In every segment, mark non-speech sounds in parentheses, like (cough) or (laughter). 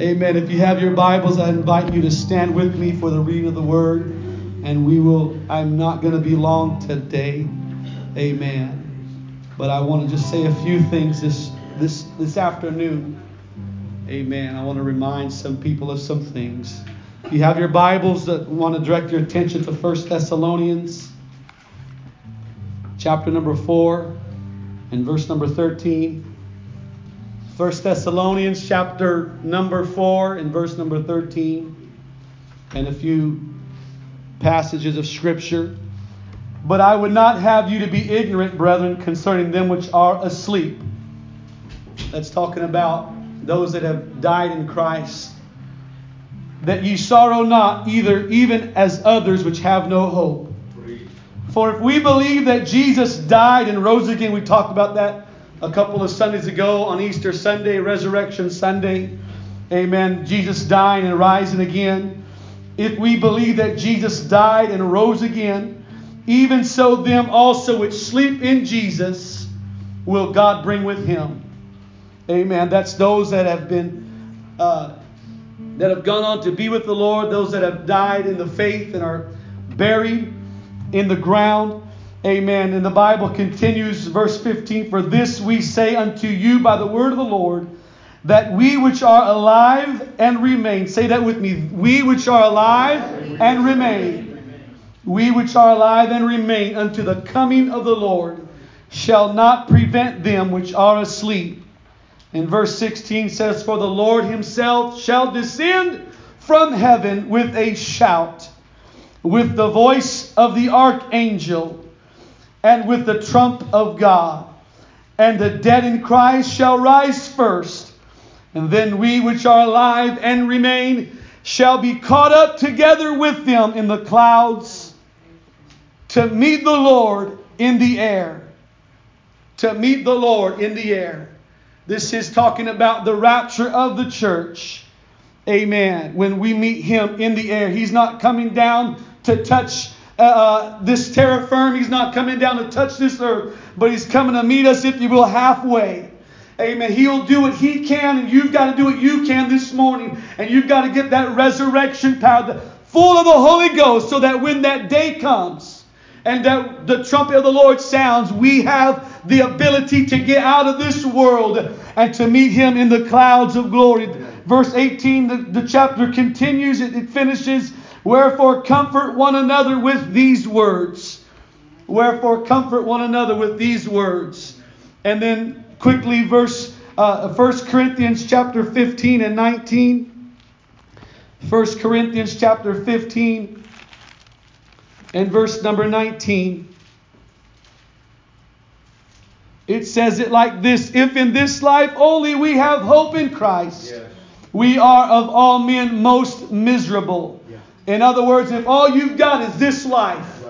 Amen. If you have your Bibles, I invite you to stand with me for the reading of the word. And we will, I'm not going to be long today. Amen. But I want to just say a few things this, this, this afternoon. Amen. I want to remind some people of some things. If you have your Bibles that want to direct your attention to 1 Thessalonians chapter number 4 and verse number 13. 1 Thessalonians chapter number 4 and verse number 13, and a few passages of Scripture. But I would not have you to be ignorant, brethren, concerning them which are asleep. That's talking about those that have died in Christ. That ye sorrow not, either even as others which have no hope. For if we believe that Jesus died and rose again, we talked about that a couple of Sundays ago on Easter Sunday, Resurrection Sunday. Amen. Jesus dying and rising again. If we believe that Jesus died and rose again, even so them also which sleep in Jesus will God bring with him. Amen. That's those that have been uh, that have gone on to be with the Lord, those that have died in the faith and are buried in the ground. Amen. And the Bible continues, verse 15 For this we say unto you by the word of the Lord, that we which are alive and remain, say that with me, we which are alive and remain, we which are alive and remain unto the coming of the Lord, shall not prevent them which are asleep. And verse 16 says, For the Lord himself shall descend from heaven with a shout, with the voice of the archangel and with the trump of God. And the dead in Christ shall rise first. And then we which are alive and remain shall be caught up together with them in the clouds to meet the Lord in the air. To meet the Lord in the air. This is talking about the rapture of the church. Amen. When we meet him in the air, he's not coming down to touch uh, uh, this terra firm. He's not coming down to touch this earth, but He's coming to meet us, if you will, halfway. Amen. He'll do what He can, and you've got to do what you can this morning. And you've got to get that resurrection power, full of the Holy Ghost, so that when that day comes and that the trumpet of the Lord sounds, we have the ability to get out of this world and to meet Him in the clouds of glory. Verse 18, the, the chapter continues, it, it finishes. Wherefore, comfort one another with these words. Wherefore, comfort one another with these words. And then quickly, verse uh, 1 Corinthians chapter 15 and 19. 1 Corinthians chapter 15 and verse number 19. It says it like this If in this life only we have hope in Christ, yes. we are of all men most miserable. In other words, if all you've got is this life,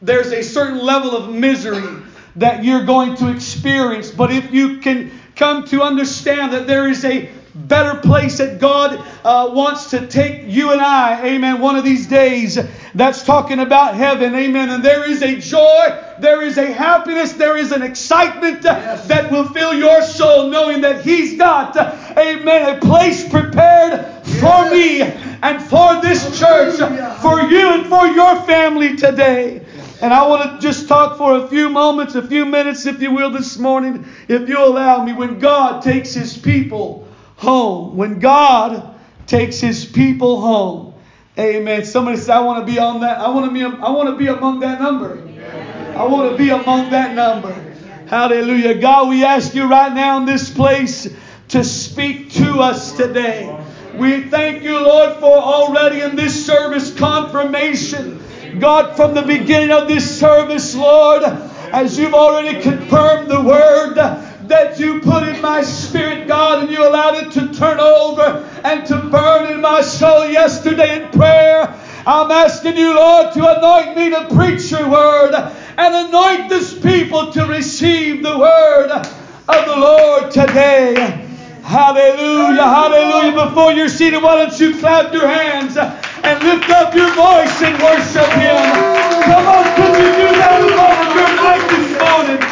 there's a certain level of misery that you're going to experience. But if you can come to understand that there is a better place that God uh, wants to take you and I, amen, one of these days, that's talking about heaven, amen. And there is a joy, there is a happiness, there is an excitement uh, yes. that will fill your soul knowing that He's got, uh, amen, a place prepared yes. for me and for this church, for you and for your family today. And I want to just talk for a few moments, a few minutes, if you will, this morning, if you allow me. When God takes His people home, when God takes His people home, Amen. Somebody say, I want to be on that. I want to be. I want to be among that number. I want to be among that number. Hallelujah. God, we ask you right now in this place to speak to us today. We thank you, Lord, for already in this service confirmation. God, from the beginning of this service, Lord, as you've already confirmed the word that you put in my spirit, God, and you allowed it to turn over and to burn in my soul yesterday in prayer. I'm asking you, Lord, to anoint me to preach your word and anoint this people to receive the word of the Lord today. Hallelujah, hallelujah. Before you're seated, why don't you clap your hands and lift up your voice and worship Him? Come on, could you do that with all of your might this morning?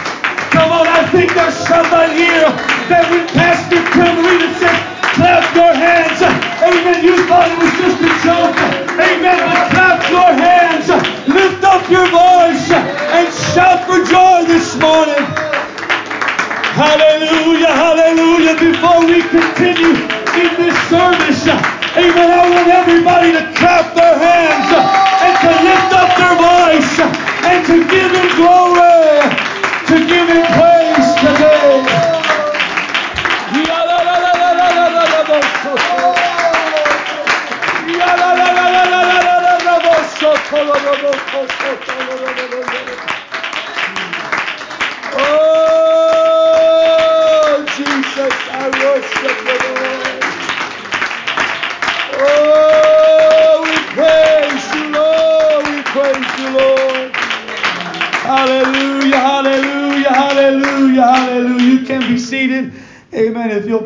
Come on, I think there's somebody here that when Pastor Tim Rita said, clap your hands, amen, you thought it was just a joke. Amen, but clap your hands, lift up your voice, and shout for joy this morning. Hallelujah, hallelujah. Before we continue in this service, uh, amen, I want everybody to clap their hands uh, and to lift up their voice uh, and to give Him glory, to give Him praise today. Yeah. (laughs)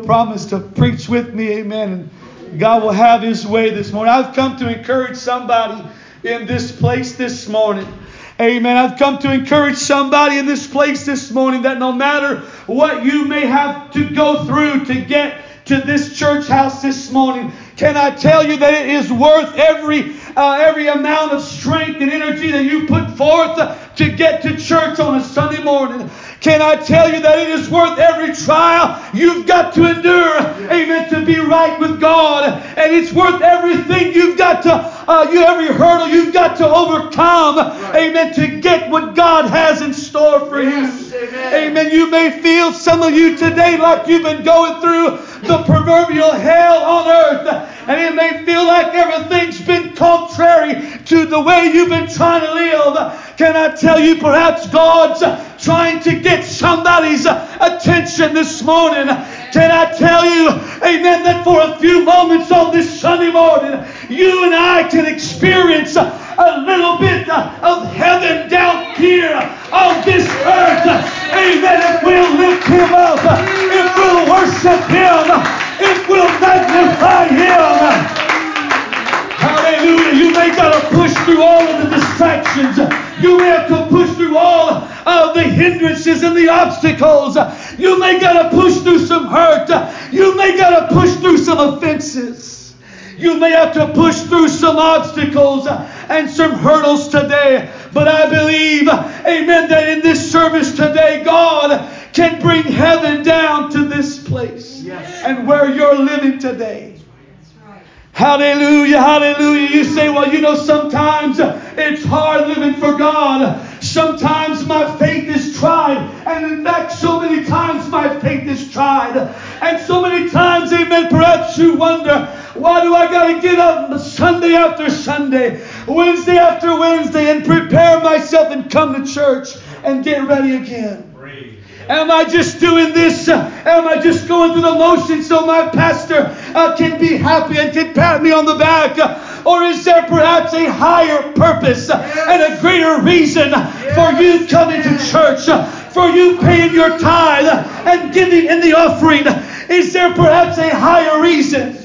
Amen. Promise to preach with me, amen. And God will have his way this morning. I've come to encourage somebody in this place this morning. Amen. I've come to encourage somebody in this place this morning that no matter what you may have to go through to get to this church house this morning, can I tell you that it is worth every uh, every amount of strength and energy that you put forth to get to church on a Sunday morning? Can I tell you that it is worth every trial you've got to endure, amen, to be right with God? And it's worth everything you've got to, uh, you every hurdle you've got to overcome, right. amen, to get what God has in store for yes, you. Amen. amen. You may feel, some of you today, like you've been going through the proverbial hell on earth. And it may feel like everything's been contrary to the way you've been trying to live. Can I tell you, perhaps God's trying to get somebody's uh, attention this morning. Can I tell you, amen, that for a few moments on this Sunday morning, you and I can experience uh, a little bit uh, of heaven down here on this earth. Amen. If we'll lift him up, if we'll worship him, if we'll magnify him. Hallelujah. You may got to push through all of the distractions. You may have to push through all of the hindrances and the obstacles. You may got to push through some hurt. You may got to push through some offenses. You may have to push through some obstacles and some hurdles today. But I believe, amen, that in this service today, God can bring heaven down to this place yes. and where you're living today. Hallelujah, hallelujah. You say, well, you know, sometimes it's hard living for God. Sometimes my faith is tried. And in fact, so many times my faith is tried. And so many times, amen, perhaps you wonder, why do I got to get up Sunday after Sunday, Wednesday after Wednesday, and prepare myself and come to church and get ready again? Am I just doing this? Am I just going through the motions so my pastor uh, can be happy and can pat me on the back? Or is there perhaps a higher purpose yes. and a greater reason yes. for you coming to church? For you paying your tithe and giving in the offering? Is there perhaps a higher reason?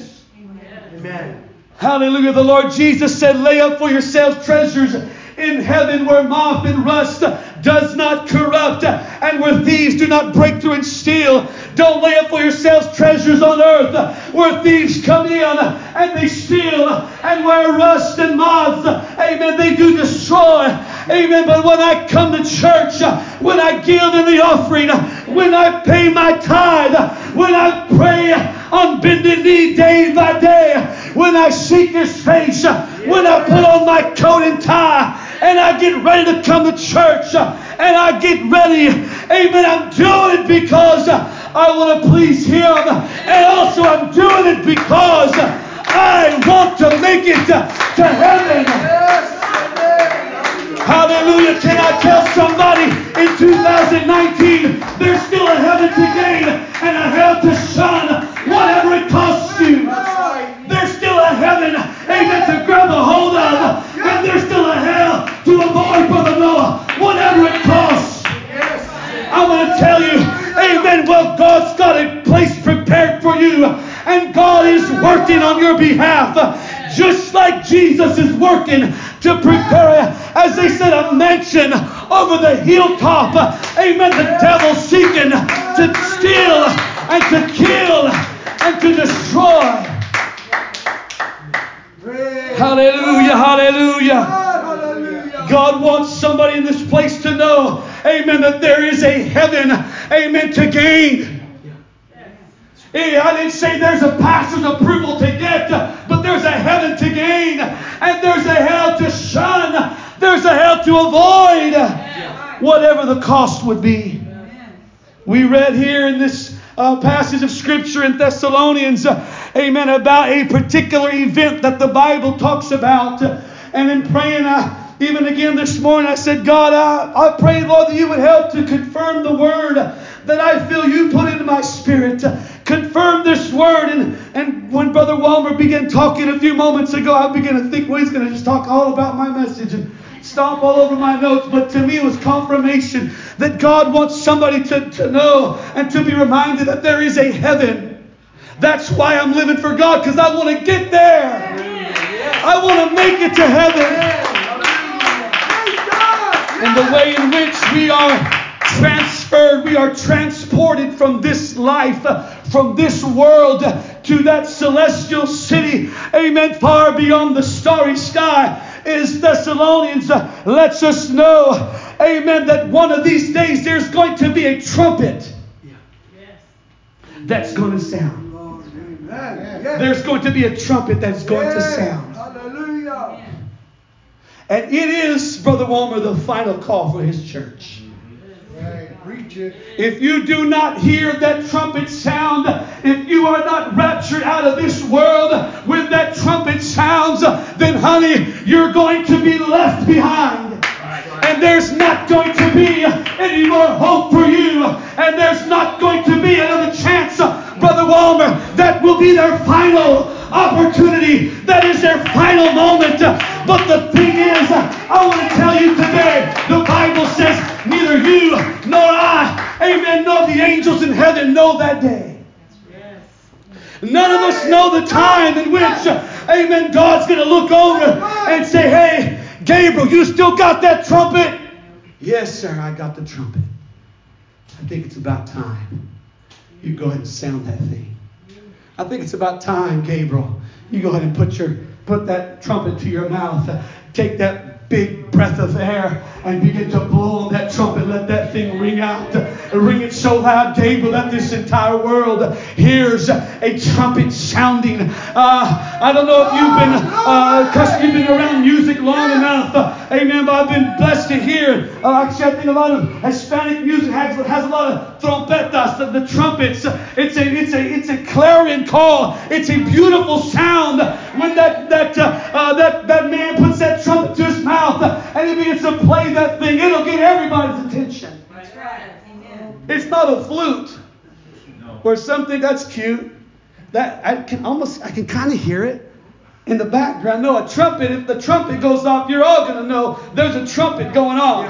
Amen. Hallelujah. The Lord Jesus said, Lay up for yourselves treasures in heaven where moth and rust does not corrupt and where thieves do not break through and steal. Don't lay up for yourselves treasures on earth where thieves come in and they steal and where rust and moths, amen, they do destroy. Amen. But when I come to church, when I give in the offering, when I pay my tithe, when I pray on bended knee day by day, when I seek His face, when I put on my coat and tie, and I get ready to come to church and I get ready. Amen. I'm doing it because I want to please Him. And also, I'm doing it because I want to make it to heaven. Hallelujah. Can I tell somebody in 2019 there's still a heaven to gain and a hell to shun, whatever it costs you. A heaven, amen, to grab a hold of, and there's still a hell to avoid, Brother Noah, whatever it costs. I want to tell you, amen, well, God's got a place prepared for you, and God is working on your behalf, just like Jesus is working to prepare, as they said, a mansion over the hilltop. Amen. The devil seeking to steal and to kill and to destroy. Hallelujah, hallelujah. God wants somebody in this place to know, amen, that there is a heaven, amen, to gain. I didn't say there's a pastor's approval to get, but there's a heaven to gain, and there's a hell to shun, there's a hell to avoid, whatever the cost would be. We read here in this uh, passage of Scripture in Thessalonians, uh, amen, about a particular event that the Bible talks about. And in praying, I, even again this morning, I said, God, I, I pray, Lord, that you would help to confirm the word that I feel you put into my spirit. Confirm this word. And, and when Brother Walmer began talking a few moments ago, I began to think, well, he's going to just talk all about my message and stomp all over my notes. But to me, it was confirmation that God wants somebody to, to know and to be reminded that there is a heaven. That's why I'm living for God, because I want to get there. I want to make it to heaven. And the way in which we are transferred, we are transported from this life, from this world to that celestial city. Amen. Far beyond the starry sky is Thessalonians lets us know, amen, that one of these days there's going to be a trumpet that's going to sound. There's going to be a trumpet that's going to sound. Hallelujah. And it is, Brother Walmer, the final call for his church. If you do not hear that trumpet sound, if you are not raptured out of this world when that trumpet sounds, then, honey, you're going to be left behind. And there's not going to be any more hope for you. And there's not going to be another chance, Brother Walmer. That will be their final opportunity. That is their final moment. But the thing is, I want to tell you today, the Bible says neither you nor I, amen, nor the angels in heaven know that day. None of us know the time in which, amen, God's going to look over and say, hey, Gabriel, you still got that trumpet? Yes, sir, I got the trumpet. I think it's about time. You go ahead and sound that thing. I think it's about time, Gabriel. You go ahead and put your put that trumpet to your mouth. Take that big breath of air and begin to blow on that trumpet. Let that thing ring out. Ring it so loud, Gabriel, that this entire world hears a trumpet sounding. Uh, I don't know if you've been, uh, you've been around music long enough. Amen. But I've been blessed to hear. Uh, actually, I think a lot of Hispanic music has, has a lot of trompetas, the, the trumpets. It's a, it's a, it's a clarion call. It's a beautiful sound when that, that, uh, uh, that, that man puts that trumpet to his mouth and he begins to play that thing. It'll get everybody's attention. That's right. It's not a flute or something that's cute. That I can almost I can kind of hear it in the background. No, a trumpet, if the trumpet goes off, you're all going to know there's a trumpet going off.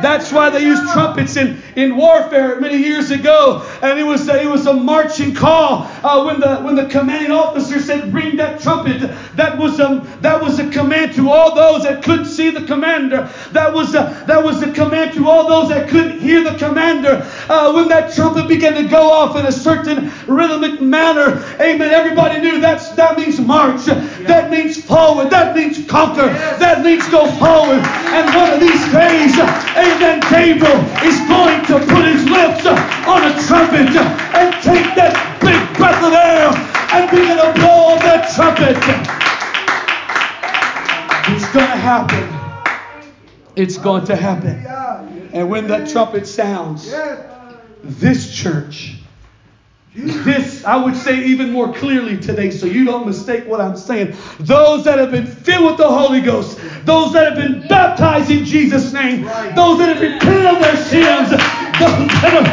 That's why they used trumpets in, in warfare many years ago. And it was a, it was a marching call uh, when the when the commanding officer said, "Bring that trumpet." That was a um, that was a command to all those that couldn't see the commander. That was a that was a command to all those that couldn't hear the commander. Uh, when that trumpet began to go off in a certain rhythmic manner, Amen. Everybody knew that's that means march. That that means forward. That means conquer. That means go forward. And one of these days, amen, Gabriel is going to put his lips on a trumpet and take that big breath of air and begin to blow on that trumpet. It's going to happen. It's going to happen. And when that trumpet sounds, this church this, I would say even more clearly today, so you don't mistake what I'm saying. Those that have been filled with the Holy Ghost, those that have been baptized in Jesus' name, those that have repented of their sins, those that are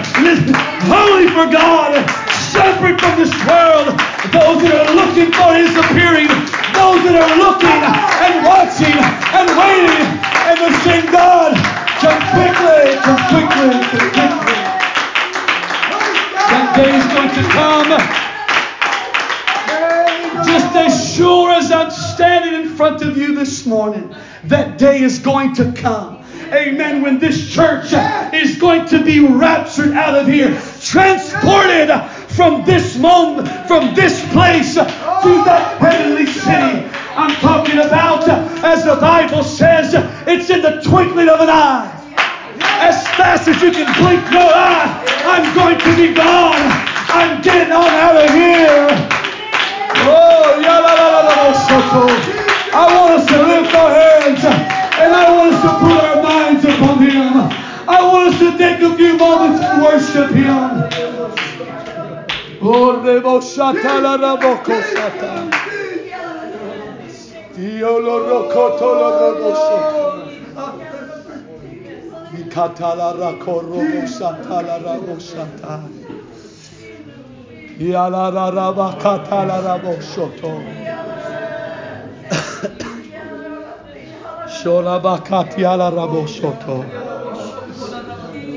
holy for God, separate from this world, those that are looking for His appearing, those that are looking and watching and waiting, and they're saying, God, come quickly, come quickly, come quickly. Day is going to come. Just as sure as I'm standing in front of you this morning, that day is going to come. Amen. When this church is going to be raptured out of here, transported from this moment, from this place to that heavenly city. I'm talking about, as the Bible says, it's in the twinkling of an eye as fast as you can blink your eye, I'm going to be gone. I'm getting on out of here. Oh, yeah, la, la, la, la, so cool. I want us to lift our hands and I want us to put our minds upon Him. I want us to take a few moments and worship Him. Oh, rebo shata la rabo kosata. Dio lo rokoto lo robo shata. Ikata la rako robo shata la rabo shata. Yala la raba kata la rabo shoto. (coughs) Shola bakati ala rabo.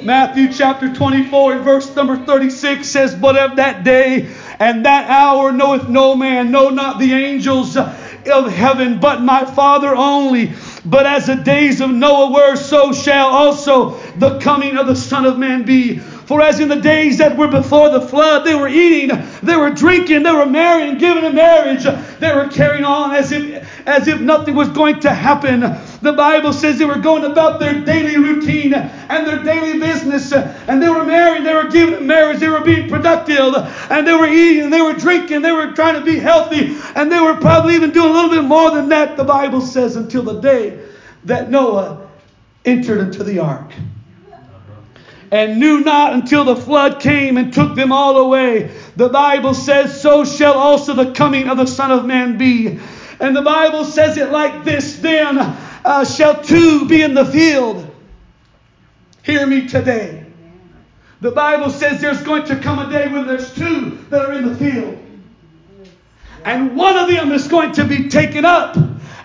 Matthew chapter 24 and verse number 36 says, But of that day and that hour knoweth no man, no not the angels of heaven, but my Father only. But as the days of Noah were, so shall also the coming of the Son of Man be. For as in the days that were before the flood, they were eating, they were drinking, they were marrying, giving in marriage, they were carrying on as if as if nothing was going to happen. The Bible says they were going about their daily routine and their daily business, and they were married, they were giving in marriage, they were being productive, and they were eating, they were drinking, they were trying to be healthy, and they were probably even doing a little bit more than that, the Bible says, until the day that Noah entered into the ark and knew not until the flood came and took them all away. The Bible says, So shall also the coming of the Son of Man be. And the Bible says it like this Then uh, shall two be in the field. Hear me today. The Bible says there's going to come a day when there's two that are in the field. And one of them is going to be taken up,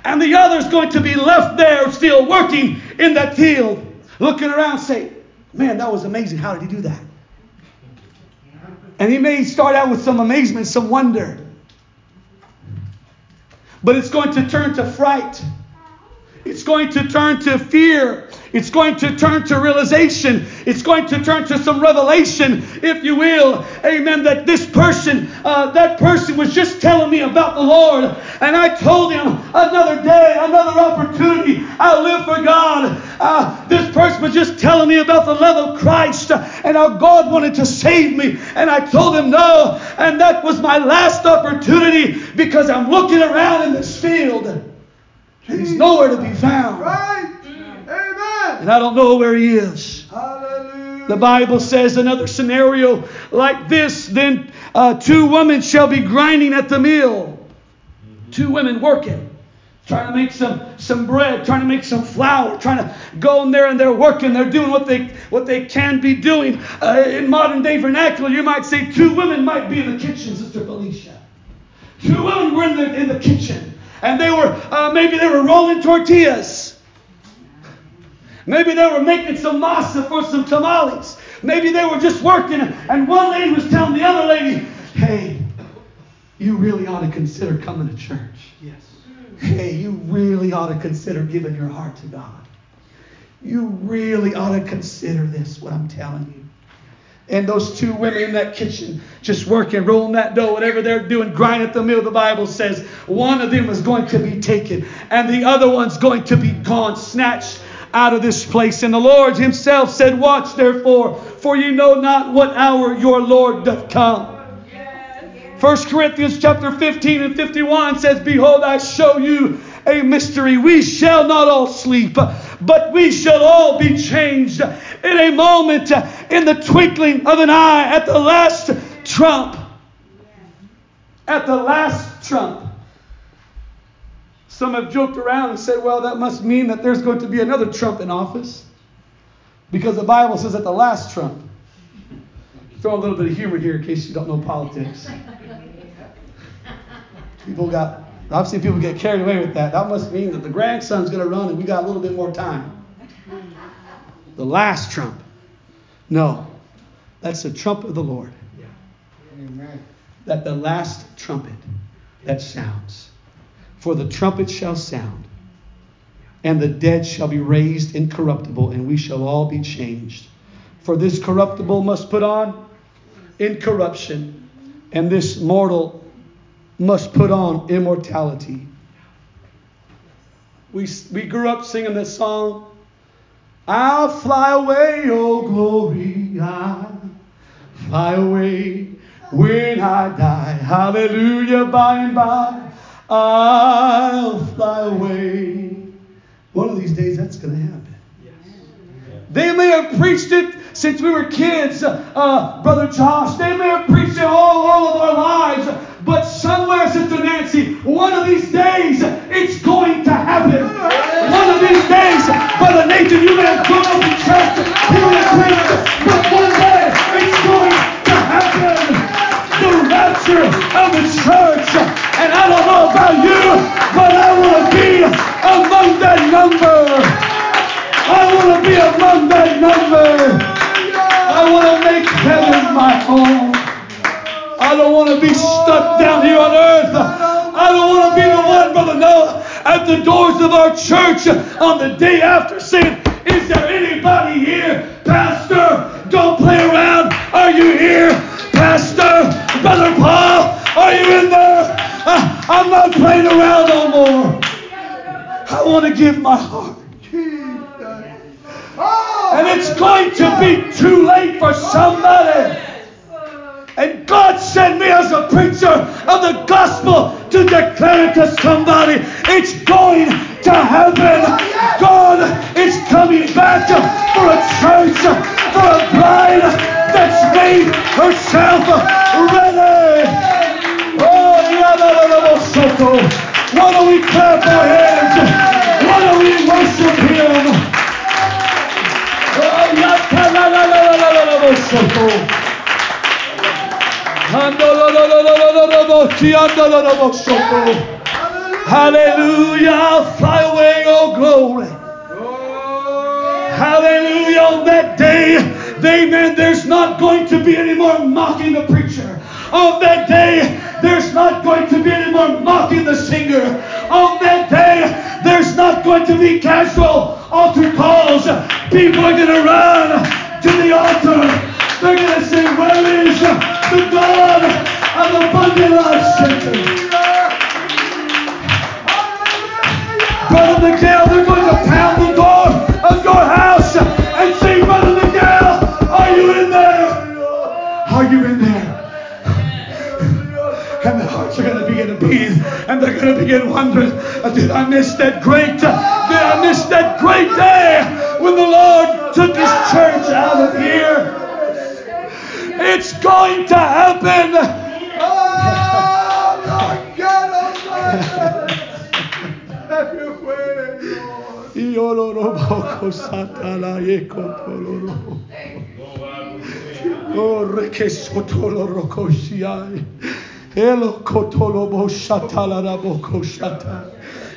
and the other is going to be left there still working in that field, looking around, saying, Man, that was amazing. How did he do that? And he may start out with some amazement, some wonder. But it's going to turn to fright. It's going to turn to fear. It's going to turn to realization. It's going to turn to some revelation, if you will. Amen. That this person, uh, that person was just telling me about the Lord. And I told him another day, another opportunity. I'll live for God. Uh, this person was just telling me about the love of Christ and how God wanted to save me. And I told him no. And that was my last opportunity because I'm looking around in this field. And he's nowhere to be found. Right. And I don't know where he is. Hallelujah. The Bible says another scenario like this then uh, two women shall be grinding at the mill. Two women working. Trying to make some, some bread, trying to make some flour, trying to go in there and they're working, they're doing what they what they can be doing. Uh, in modern day vernacular, you might say two women might be in the kitchen, Sister Felicia. Two women were in the, in the kitchen, and they were uh, maybe they were rolling tortillas. Maybe they were making some masa for some tamales. Maybe they were just working, and one lady was telling the other lady, "Hey, you really ought to consider coming to church. Yes. Hey, you really ought to consider giving your heart to God. You really ought to consider this, what I'm telling you." And those two women in that kitchen just working, rolling that dough, whatever they're doing, grinding at the mill, the Bible says one of them is going to be taken and the other one's going to be gone, snatched out of this place. And the Lord himself said, Watch therefore, for you know not what hour your Lord doth come. 1 Corinthians chapter 15 and 51 says, Behold, I show you a mystery. We shall not all sleep, but we shall all be changed in a moment, in the twinkling of an eye, at the last trump. At the last trump. Some have joked around and said, well, that must mean that there's going to be another Trump in office. Because the Bible says that the last Trump. Throw a little bit of humor here in case you don't know politics. People got, I've seen people get carried away with that. That must mean that the grandson's going to run and we got a little bit more time. The last Trump. No, that's the trump of the Lord. Amen. That the last trumpet that sounds. For the trumpet shall sound, and the dead shall be raised incorruptible, and we shall all be changed. For this corruptible must put on incorruption, and this mortal must put on immortality. We, we grew up singing this song. I'll fly away, oh glory, I'll fly away. when I die. Hallelujah, by and by, I'll fly away. One of these days, that's going to happen. They may have preached it since we were kids, uh, Brother Josh. They may have preached it all, all of our lives. But somewhere, Sister Nancy, one of these days, it's going to happen. One of these days, Brother Nathan, you may have grown up in church, preached, but one day, it's going to happen. The rapture of the church. And I don't know about you, but I want to be among that number. I want to be among that number. I want to make heaven my home. I don't want to be stuck down here on earth. I don't want to be the one, Brother Noah, at the doors of our church on the day after saying, Is there anybody here? Pastor, Want to give my heart. And it's going to be Brother they're going to pound the door of your house and say, Brother are you in there? Are you in there? And hearts are going to begin to beat, and they're going to begin wondering, did I miss that great, did I miss that great day when the Lord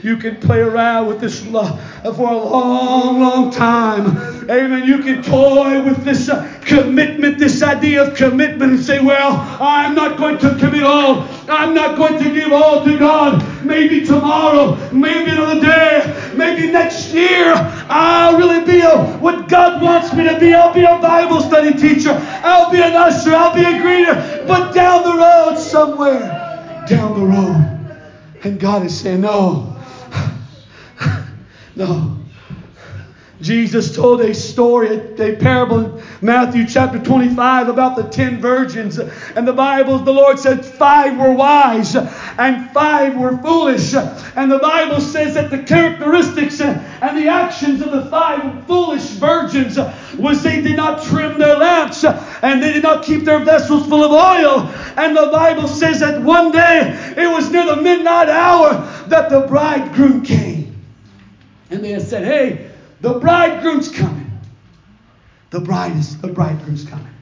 You can play around with this love for a long, long time. Amen. You can toy with this uh, commitment, this idea of commitment, and say, Well, I'm not going to commit all. I'm not going to give all to God. Maybe tomorrow, maybe another day, maybe next year, I'll really be a, what God wants me to be. I'll be a Bible study teacher. I'll be an usher. I'll be a greeter. But down the road, somewhere, down the road. And God is saying, No. (sighs) No. Jesus told a story, a parable in Matthew chapter 25 about the ten virgins. And the Bible, the Lord said five were wise and five were foolish. And the Bible says that the characteristics and the actions of the five foolish virgins was they did not trim their lamps and they did not keep their vessels full of oil. And the Bible says that one day it was near the midnight hour that the bridegroom came. And they said, Hey, the bridegroom's coming. The bride is the bridegroom's coming.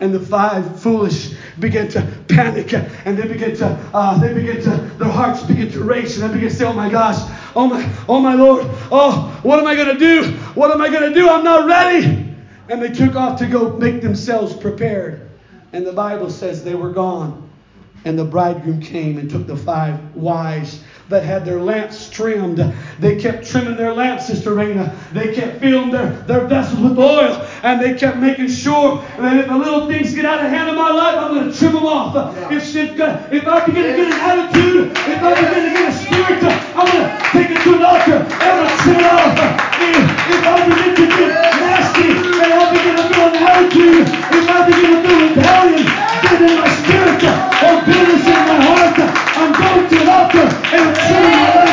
And the five foolish begin to panic and they begin to, uh, they began to, their hearts begin to race and they begin to say, Oh my gosh, oh my, oh my Lord, oh, what am I going to do? What am I going to do? I'm not ready. And they took off to go make themselves prepared. And the Bible says they were gone. And the bridegroom came and took the five wise that had their lamps trimmed. They kept trimming their lamps, Sister Raina. They kept filling their, their vessels with oil. And they kept making sure that if the little things get out of hand in my life, I'm going to trim them off. If, if, if I begin to get an attitude, if I begin to get a spirit, I'm going to take it to an altar and I'm going to trim it off. If, if I begin to get nasty and I begin to feel an attitude, if I begin to feel rebellion, then in my want to Welcome and yeah.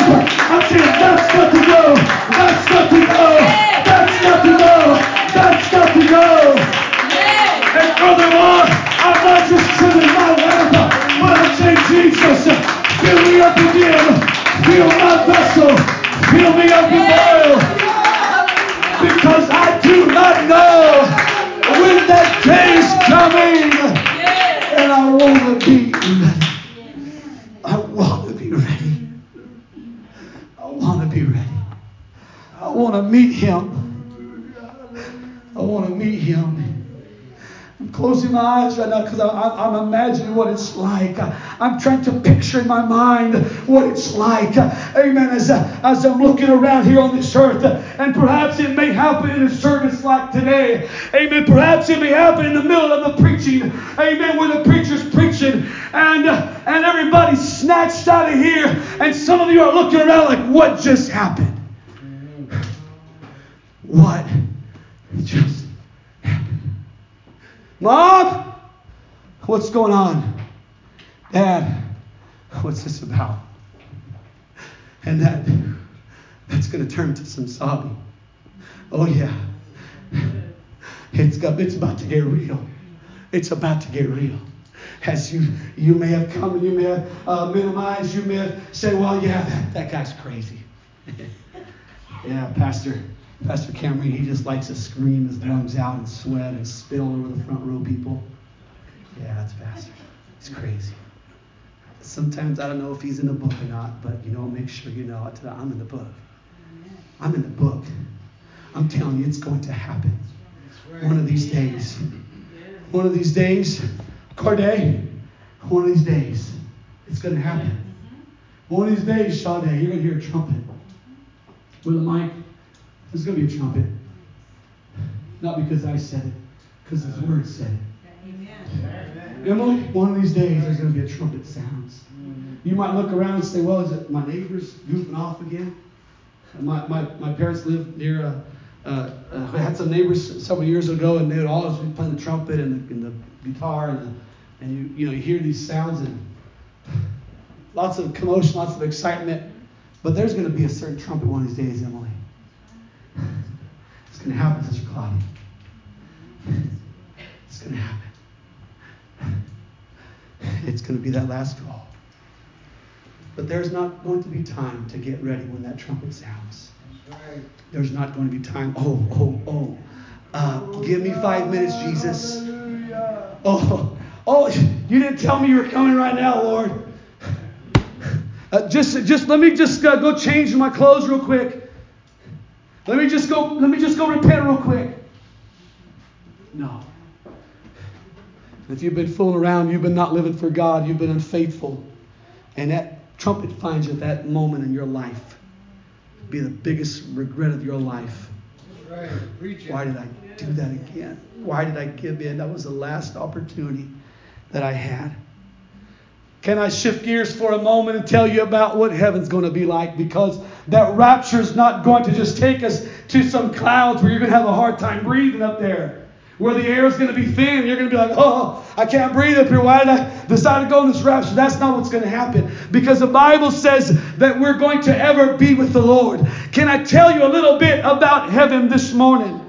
Right now because I'm, imagining what it's like. I'm trying to picture in my mind what it's like. Amen. As, as I'm looking around here on this earth, and perhaps it may happen in a service like today. Amen. Perhaps it may happen in the middle of the preaching. Amen. Where the preacher's preaching and, and everybody's snatched out of here, and some of you are looking around like, what just happened? What just happened? Mom, what's going on? Dad, what's this about? And that that's going to turn to some sobbing. Oh yeah, it's got, it's about to get real. It's about to get real. As you you may have come and you may have uh, minimized, you may have said, well, yeah, that, that guy's crazy. (laughs) yeah, Pastor. Pastor Cameron, he just likes to scream his lungs out and sweat and spit all over the front row people. Yeah, that's Pastor. He's crazy. Sometimes I don't know if he's in the book or not, but you know, make sure you know I'm in the book. I'm in the book. I'm telling you, it's going to happen. One of these days. One of these days, Corday, one of these days, it's going to happen. One of these days, Sade, you're going to hear a trumpet with a mic there's going to be a trumpet. Not because I said it, because His Word said it. Emily, one of these days there's going to be a trumpet sounds. You might look around and say, well, is it my neighbors goofing off again? My, my, my parents lived near a, uh, uh, I had some neighbors several years ago, and they would always be playing the trumpet and the, and the guitar, and, the, and you, you know, you hear these sounds and lots of commotion, lots of excitement. But there's going to be a certain trumpet one of these days, Emily. It's going to happen, Sister Claudia. It's going to happen. (laughs) It's going to be that last call. But there's not going to be time to get ready when that trumpet sounds. There's not going to be time. Oh, oh, oh. Uh, give me five minutes, Jesus. Oh, oh, you didn't tell me you were coming right now, Lord. Uh, just, just let me just uh, go change my clothes real quick. Let me just go, let me just go repent real quick. No. If you've been fooling around, you've been not living for God, you've been unfaithful, and that trumpet finds you at that moment in your life, be the biggest regret of your life. Right. Why did I do that again? Why did I give in? That was the last opportunity that I had. Can I shift gears for a moment and tell you about what heaven's going to be like? Because that rapture is not going to just take us to some clouds where you're going to have a hard time breathing up there. Where the air is going to be thin. You're going to be like, oh, I can't breathe up here. Why did I decide to go in this rapture? That's not what's going to happen. Because the Bible says that we're going to ever be with the Lord. Can I tell you a little bit about heaven this morning?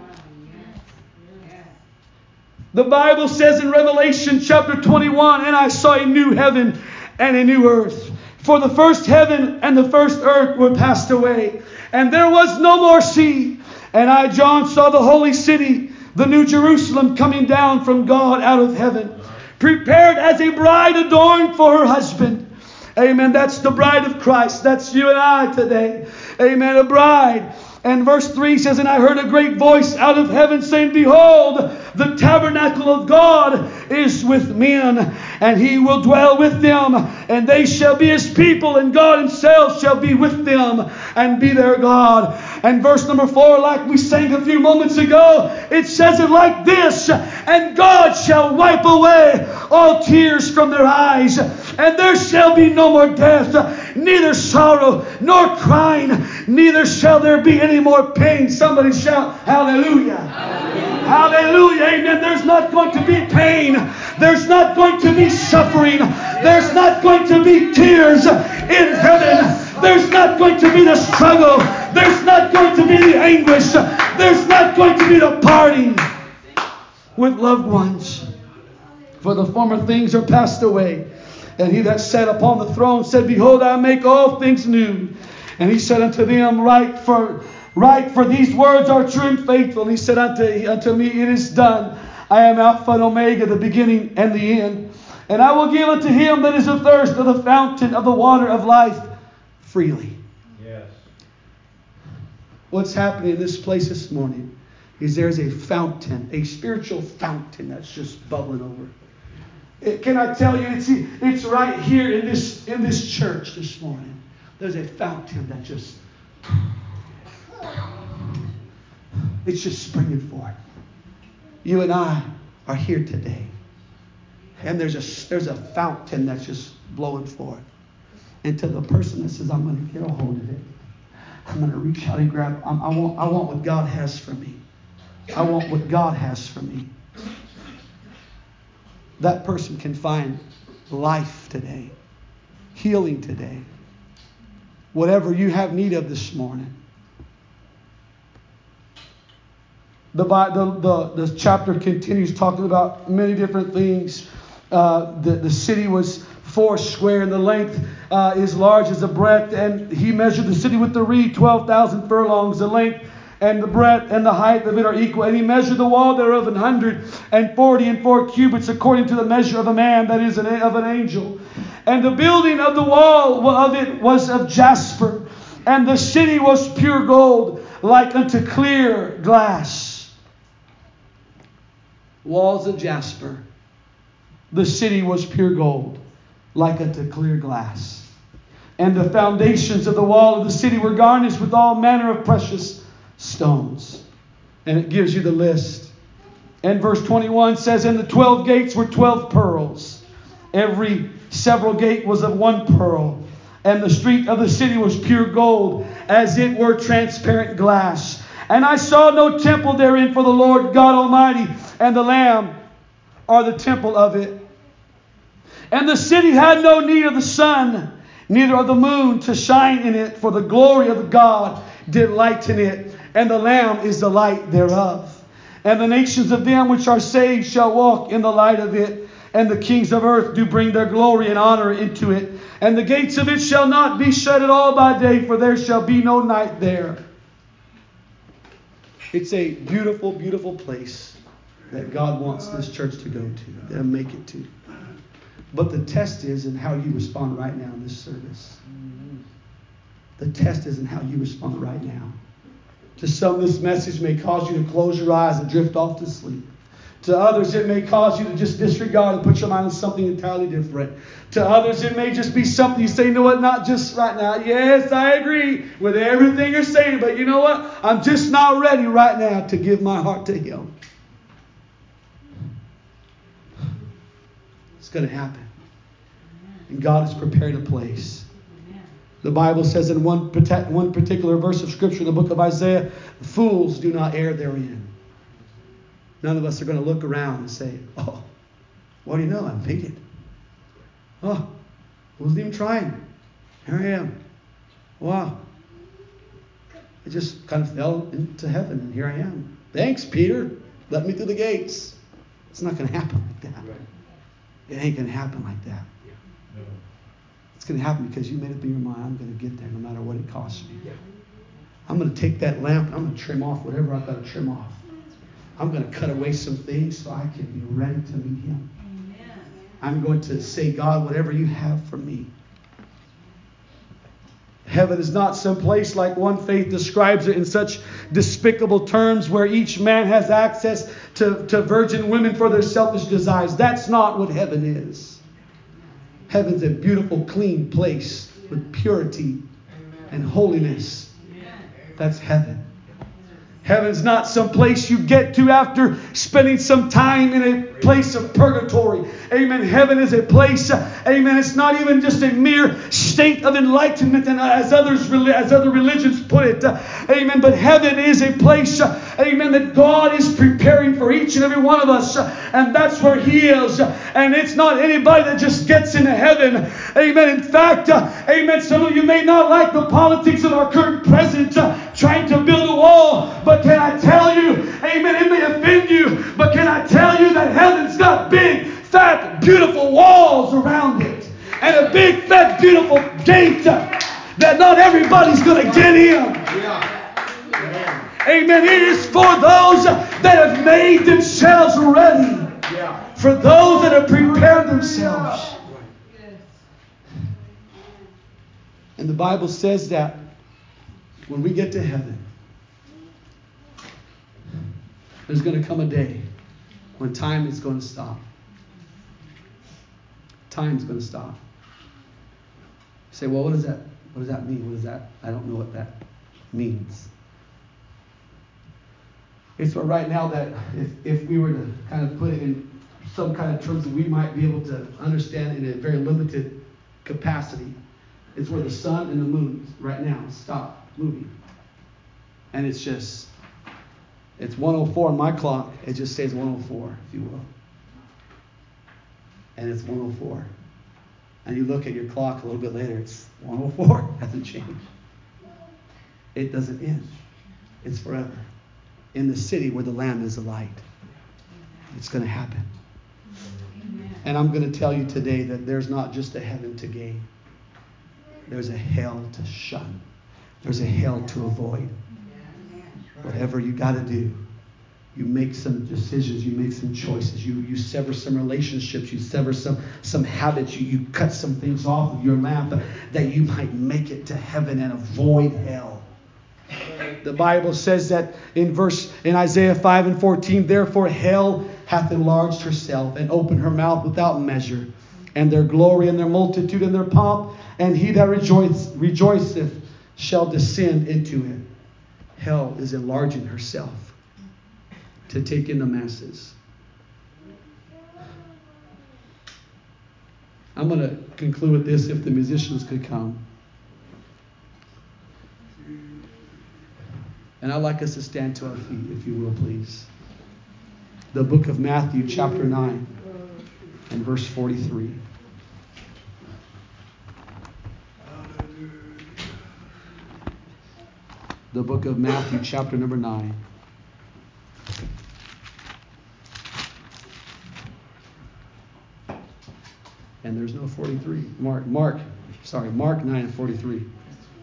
The Bible says in Revelation chapter 21, and I saw a new heaven and a new earth. For the first heaven and the first earth were passed away, and there was no more sea. And I, John, saw the holy city, the new Jerusalem, coming down from God out of heaven, prepared as a bride adorned for her husband. Amen. That's the bride of Christ. That's you and I today. Amen. A bride. And verse 3 says, And I heard a great voice out of heaven saying, Behold, the tabernacle of God is with men, and he will dwell with them, and they shall be his people, and God himself shall be with them and be their God. And verse number 4, like we sang a few moments ago, it says it like this And God shall wipe away all tears from their eyes, and there shall be no more death, neither sorrow nor crying, neither shall there be any more pain. Somebody shout, Hallelujah. Hallelujah. Hallelujah. Amen. There's not going to be pain. There's not going to be suffering. There's not going to be tears in heaven. There's not going to be the struggle. There's not going to be the anguish. There's not going to be the parting with loved ones. For the former things are passed away. And he that sat upon the throne said, Behold, I make all things new. And he said unto them, Write for Write, for these words are true and faithful. And he said unto, unto me, It is done. I am Alpha and Omega, the beginning and the end. And I will give unto him that is athirst of the fountain of the water of life freely. What's happening in this place this morning is there's a fountain, a spiritual fountain that's just bubbling over. It, can I tell you, it's, it's right here in this, in this church this morning. There's a fountain that just, it's just springing forth. You and I are here today. And there's a, there's a fountain that's just blowing forth. And to the person that says, I'm going to get a hold of it, I'm going to reach out and grab, I, I, want, I want what God has for me. I want what God has for me. That person can find life today, healing today, whatever you have need of this morning. The, the, the, the chapter continues talking about many different things. Uh, the, the city was four square, and the length uh, is large as the breadth. And he measured the city with the reed, 12,000 furlongs. The length and the breadth and the height of it are equal. And he measured the wall thereof an hundred and forty and four cubits, according to the measure of a man, that is, an, of an angel. And the building of the wall of it was of jasper, and the city was pure gold, like unto clear glass. Walls of jasper. The city was pure gold, like unto clear glass. And the foundations of the wall of the city were garnished with all manner of precious stones. And it gives you the list. And verse 21 says, And the 12 gates were 12 pearls. Every several gate was of one pearl. And the street of the city was pure gold, as it were transparent glass. And I saw no temple therein for the Lord God Almighty, and the Lamb are the temple of it. And the city had no need of the sun, neither of the moon to shine in it, for the glory of God did lighten it and the Lamb is the light thereof. And the nations of them which are saved shall walk in the light of it, and the kings of earth do bring their glory and honor into it. And the gates of it shall not be shut at all by day, for there shall be no night there. It's a beautiful, beautiful place that God wants this church to go to, and make it to. But the test is in how you respond right now in this service. The test is in how you respond right now. To some, this message may cause you to close your eyes and drift off to sleep. To others, it may cause you to just disregard and put your mind on something entirely different. To others, it may just be something you say, you know what, not just right now. Yes, I agree with everything you're saying, but you know what? I'm just not ready right now to give my heart to Him. It's going to happen. And God has prepared a place. The Bible says in one, one particular verse of Scripture in the book of Isaiah, fools do not err therein. None of us are going to look around and say, oh, what do you know? I made it. Oh, wasn't even trying. Here I am. Wow. I just kind of fell into heaven, and here I am. Thanks, Peter. Let me through the gates. It's not going to happen like that. It ain't going to happen like that. It's going to happen because you made up in your mind, I'm going to get there no matter what it costs me. I'm going to take that lamp and I'm going to trim off whatever I've got to trim off. I'm going to cut away some things so I can be ready to meet Him. I'm going to say, God, whatever you have for me. Heaven is not some place like one faith describes it in such despicable terms where each man has access to, to virgin women for their selfish desires. That's not what heaven is. Heaven's a beautiful, clean place with purity and holiness. That's heaven. Heaven's not some place you get to after spending some time in a place of purgatory. Amen. Heaven is a place, amen. It's not even just a mere state of enlightenment, and as others, as other religions put it, amen. But heaven is a place, amen, that God is preparing for each and every one of us, and that's where He is. And it's not anybody that just gets into heaven, amen. In fact, amen. Some of you may not like the politics of our current president says that when we get to heaven, There's going to come a day when time is going to stop. Time's going to stop. You say, well, what does that what does that mean? What does that I don't know what that means. It's where right now that if, if we were to kind of put it in some kind of terms that we might be able to understand in a very limited capacity, it's where the sun and the moon right now stop moving. And it's just, it's 104 on my clock. It just says 104, if you will. And it's 104. And you look at your clock a little bit later, it's 104. (laughs) Hasn't changed. It doesn't end. It's forever in the city where the Lamb is the light. It's going to happen. And I'm going to tell you today that there's not just a heaven to gain, there's a hell to shun, there's a hell to avoid. Whatever you got to do, you make some decisions, you make some choices, you, you sever some relationships, you sever some, some habits, you, you cut some things off of your life that you might make it to heaven and avoid hell. The Bible says that in verse in Isaiah 5 and 14, therefore hell hath enlarged herself and opened her mouth without measure, and their glory and their multitude and their pomp, and he that rejoice, rejoiceth shall descend into it. Hell is enlarging herself to take in the masses. I'm going to conclude with this if the musicians could come. And I'd like us to stand to our feet, if you will, please. The book of Matthew, chapter 9, and verse 43. The book of Matthew, chapter number 9. And there's no 43. Mark, Mark, sorry, Mark 9 and 43.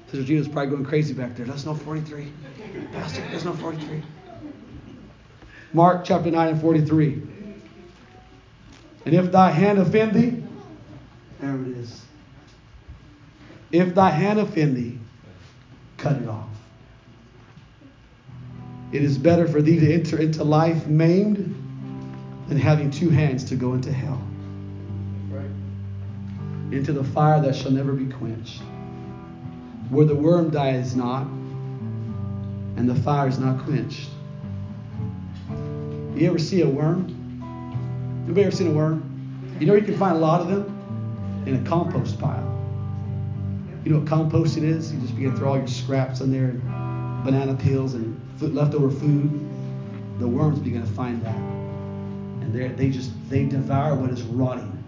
Sister Gina's probably going crazy back there. That's no 43. Pastor, there's no 43. Mark chapter 9 and 43. And if thy hand offend thee, there it is. If thy hand offend thee, cut it off. It is better for thee to enter into life maimed than having two hands to go into hell. Into the fire that shall never be quenched where the worm dies not and the fire is not quenched. You ever see a worm? Anybody ever seen a worm? You know you can find a lot of them in a compost pile. You know what composting is? You just begin to throw all your scraps in there, and banana peels and leftover food. The worms begin to find that, and they just they devour what is rotting.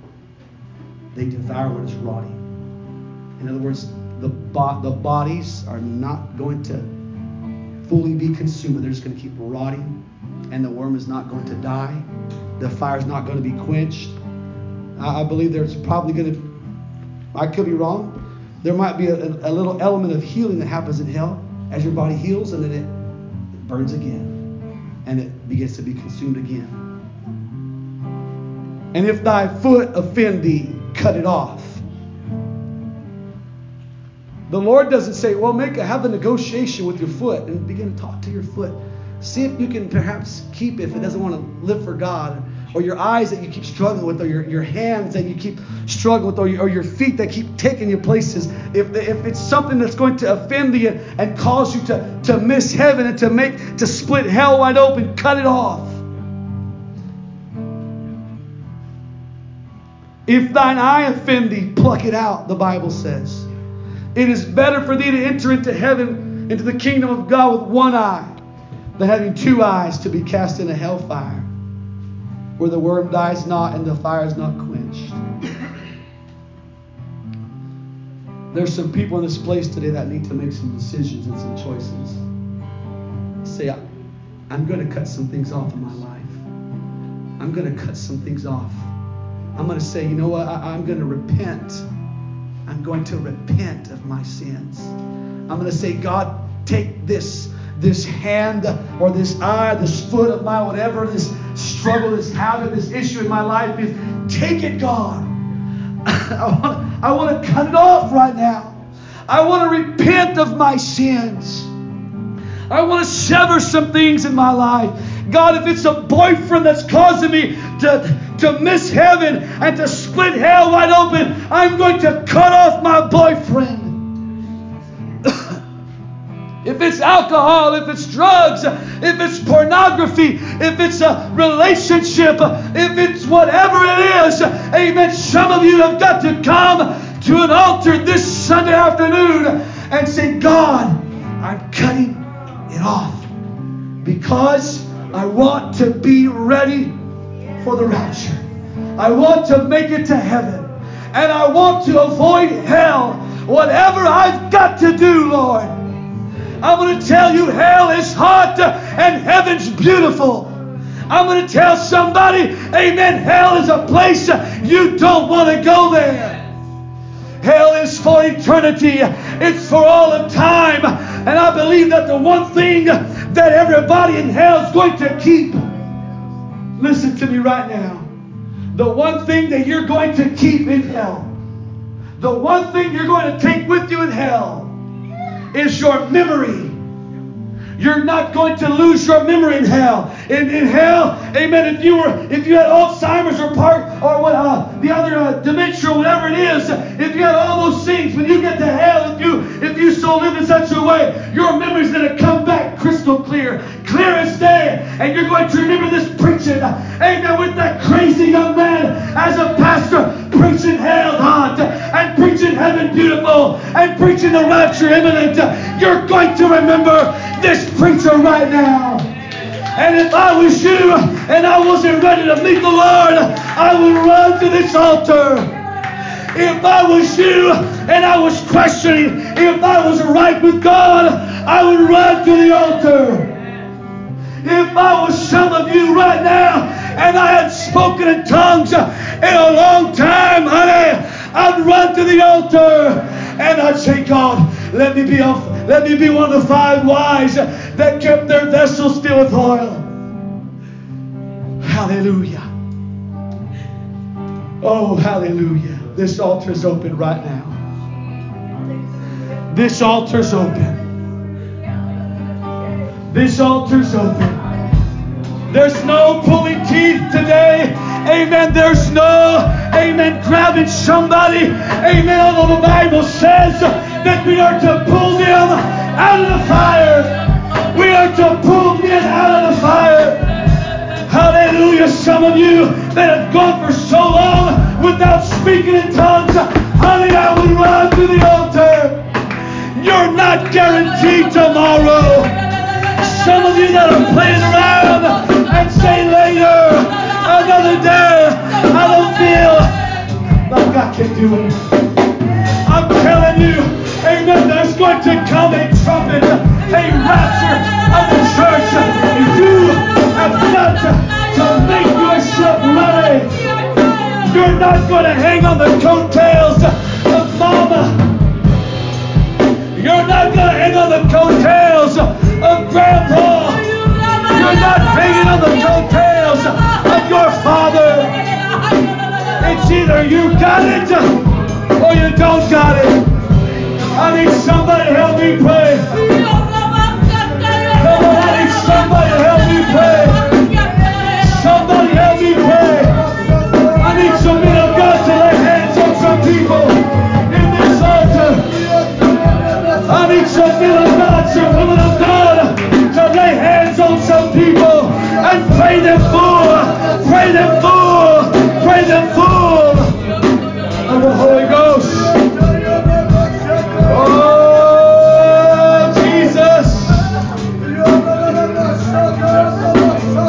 They devour what is rotting. In other words, the, bo- the bodies are not going to fully be consumed. They're just going to keep rotting, and the worm is not going to die. The fire is not going to be quenched. I, I believe there's probably going to, I could be wrong. There might be a, a, little element of healing that happens in hell as your body heals, and then it burns again, and it begins to be consumed again. And if thy foot offend thee, cut it off. The Lord doesn't say, well, make a, have a negotiation with your foot and begin to talk to your foot. See if you can perhaps keep it if it doesn't want to live for God. Or your eyes that you keep struggling with, or your, your hands that you keep struggling with, or your, or your feet that keep taking you places. If, if it's something that's going to offend you and cause you to, to miss heaven and to make to split hell wide open, cut it off. If thine eye offend thee, pluck it out, the Bible says. It is better for thee to enter into heaven, into the kingdom of God with one eye, than having two eyes to be cast into hellfire, where the worm dies not and the fire is not quenched. There's some people in this place today that need to make some decisions and some choices. Say, I'm going to cut some things off in my life. I'm going to cut some things off. I'm going to say, you know what? I, am going to repent I'm going to repent of my sins. I'm going to say, God, take this this hand or this eye, this foot of my whatever, this struggle, this habit, this issue in my life is, take it, God. (laughs) I want, I want to cut it off right now. I want to repent of my sins. I want to sever some things in my life God, if it's a boyfriend that's causing me to, to miss heaven and to split hell wide open, I'm going to cut off my boyfriend. If it's alcohol, if it's drugs, if it's pornography, if it's a relationship, if it's whatever it is, amen. Some of you have got to come to an altar this Sunday afternoon and say, God, I'm cutting it off because I want to be ready for the rapture. I want to make it to heaven. And I want to avoid hell. Whatever I've got to do, Lord. I'm going to tell you hell is hot and heaven's beautiful. I'm going to tell somebody, amen, hell is a place you don't want to go there. Hell is for eternity. It's for all of time. And I believe that the one thing that everybody in hell is going to keep, listen to me right now. The one thing that you're going to keep in hell, the one thing you're going to take with you in hell is your memory you're not going to lose your memory in hell. In, in hell, amen. If you were, if you had Alzheimer's or part or what, uh, the other uh, dementia or whatever it is, if you had all those things, when you get to hell, if you if you so live in such a way, your memory's to come back crystal clear, clear as day, and you're going to remember this preaching, amen, with that crazy young man as a pastor preaching hell hot and preaching heaven beautiful and preaching the rapture imminent. Preacher right now. And if I was you and I wasn't ready to meet the Lord, I would run to this altar. If I was you and I was questioning if I was right with God, I would run to the altar. If I was some of you right now and I had spoken in tongues in a long time, honey, I'd run to the altar and I'd say, God, let me be off let me be one of the five wise that kept their vessels filled with oil. Hallelujah. Oh, hallelujah. This altar is open right now. This altar is open. This altar's open. There's no pulling teeth today. Amen. There's no, amen, grabbing somebody. Amen. Although the Bible says that we are to pull them out of the fire. We are to pull them out of the fire. Hallelujah. Some of you that have gone for so long without speaking in tongues, honey, I would run to the altar. You're not guaranteed tomorrow. Some of you that are playing around and say later, another day, I don't feel like I can do it. I'm telling you, Amen. There's going to come a trumpet, a rapture of the church. You have got to make yourself ready. You're not going to hang on the coattails of mama. You're not going to hang on the coattails of grandpa. You're not hanging on the coattails of your father. It's either you got it or you don't got it. I need somebody to help me pray. Pray them full. Pray them full. Pray them full.